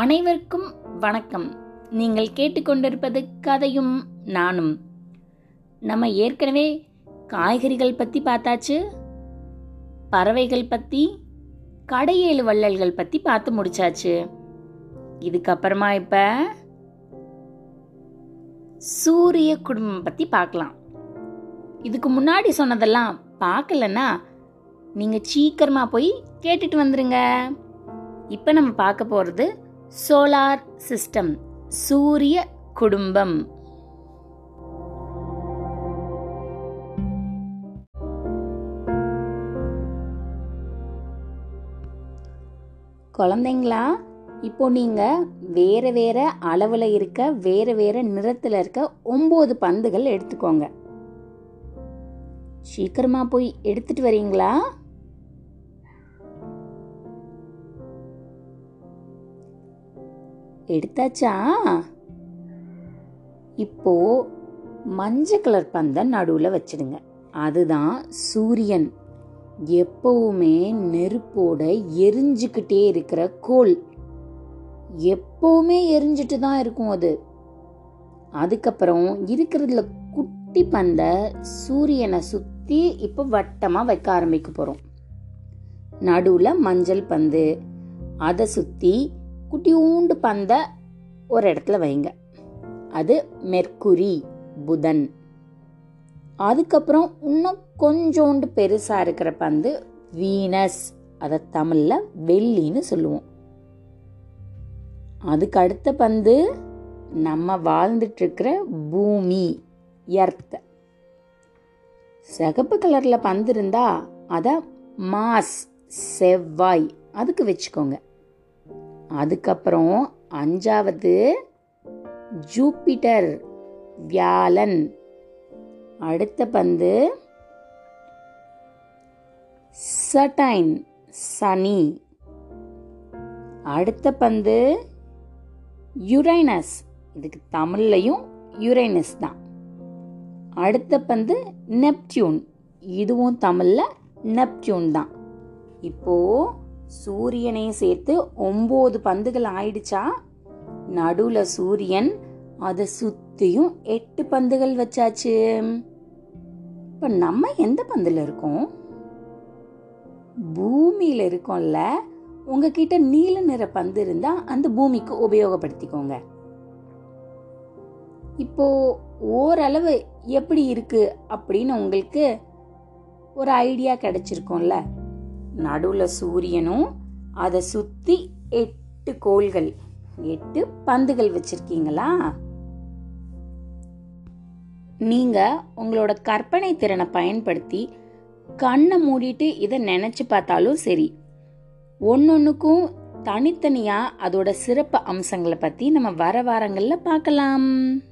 அனைவருக்கும் வணக்கம். நீங்கள் கேட்டுக்கொண்டிருப்பது கதையும் நானும். நம்ம ஏற்கனவே காய்கறிகள் பற்றி பார்த்தாச்சு பறவைகள் பற்றி கடையேழு வள்ளல்கள் பற்றி பார்த்து முடிச்சாச்சு. இதுக்கப்புறமா இப்போ சூரிய குடும்பம் பற்றி பார்க்கலாம். இதுக்கு முன்னாடி சொன்னதெல்லாம் பார்க்கலன்னா நீங்கள் சீக்கிரமாக போய் கேட்டுட்டு வந்துருங்க. இப்போ நம்ம பார்க்க போகிறது சோலார் சிஸ்டம் சூரிய குடும்பம். குழந்தைங்களா இப்போ நீங்க வேற வேற அளவுல இருக்க வேற வேற நிறத்துல இருக்க ஒன்பது பந்துகள் எடுத்துக்கோங்க. சீக்கிரமா போய் எடுத்துட்டு வரீங்களா? எடுத்தாச்சா? இப்போ மஞ்சள் கலர் பந்தை நடுவில் வச்சிடுங்க. அதுதான் சூரியன். எப்பவுமே நெருப்போட எரிஞ்சுக்கிட்டே இருக்கிற கோல் எப்பவுமே எரிஞ்சிட்டு தான் இருக்கும் அது. அதுக்கப்புறம் இருக்கிறதுல குட்டி பந்தை சூரியனை சுற்றி இப்போ வட்டமாக வைக்க ஆரம்பிக்க போகிறோம் நடுவில் மஞ்சள் பந்து. அதை சுற்றி குட்டியூண்டு பந்தை ஒரு இடத்துல வைங்க. அது மெர்க்குரி புதன். அதுக்கப்புறம் இன்னும் கொஞ்சோண்டு பெருசாக இருக்கிற பந்து வீனஸ். அதை தமிழில் வெள்ளின்னு சொல்லுவோம். அதுக்கு அடுத்த பந்து நம்ம வாழ்ந்துட்டுருக்கிற பூமி எர்த். சிகப்பு கலரில் பந்து இருந்தால் அதை மாஸ் செவ்வாய். அதுக்கு வச்சுக்கோங்க. அதுக்கப்புறம் அஞ்சாவது ஜூபிட்டர் வியாழன். அடுத்த பந்து சட்டைன் சனி. அடுத்த பந்து யுரைனஸ். இதுக்கு தமிழ்லையும் யுரைனஸ் தான். அடுத்த பந்து நெப்டியூன். இதுவும் தமிழில் நெப்டியூன் தான். இப்போது சூரியனையும் சேர்த்து ஒம்பது பந்துகள் ஆயிடுச்சா? நடுவுல சூரியன் அதை சுத்தியும் எட்டு பந்துகள் வச்சாச்சு. இப்ப நம்ம எந்த பந்துல இருக்கோம்? பூமியில இருக்கோம்ல. உங்ககிட்ட நீல நிற பந்து இருந்தா அந்த பூமிக்கு உபயோகப்படுத்திக்கோங்க. இப்போ ஓரளவு எப்படி இருக்கு அப்படின்னு உங்களுக்கு ஒரு ஐடியா கிடைச்சிருக்கோம்ல. நடுவில் சூரியனும் அதை சுற்றி எட்டு கோள்கள் எட்டு பந்துகள் வச்சிருக்கீங்களா? நீங்க உங்களோட கற்பனை திறனை பயன்படுத்தி கண்ணை மூடிட்டு இதை நினைச்சு பார்த்தாலும் சரி ஒன்னொன்னுக்கும் தனித்தனியா அதோட சிறப்பு அம்சங்களை பத்தி நம்ம வர வாரங்கள்ல பார்க்கலாம்.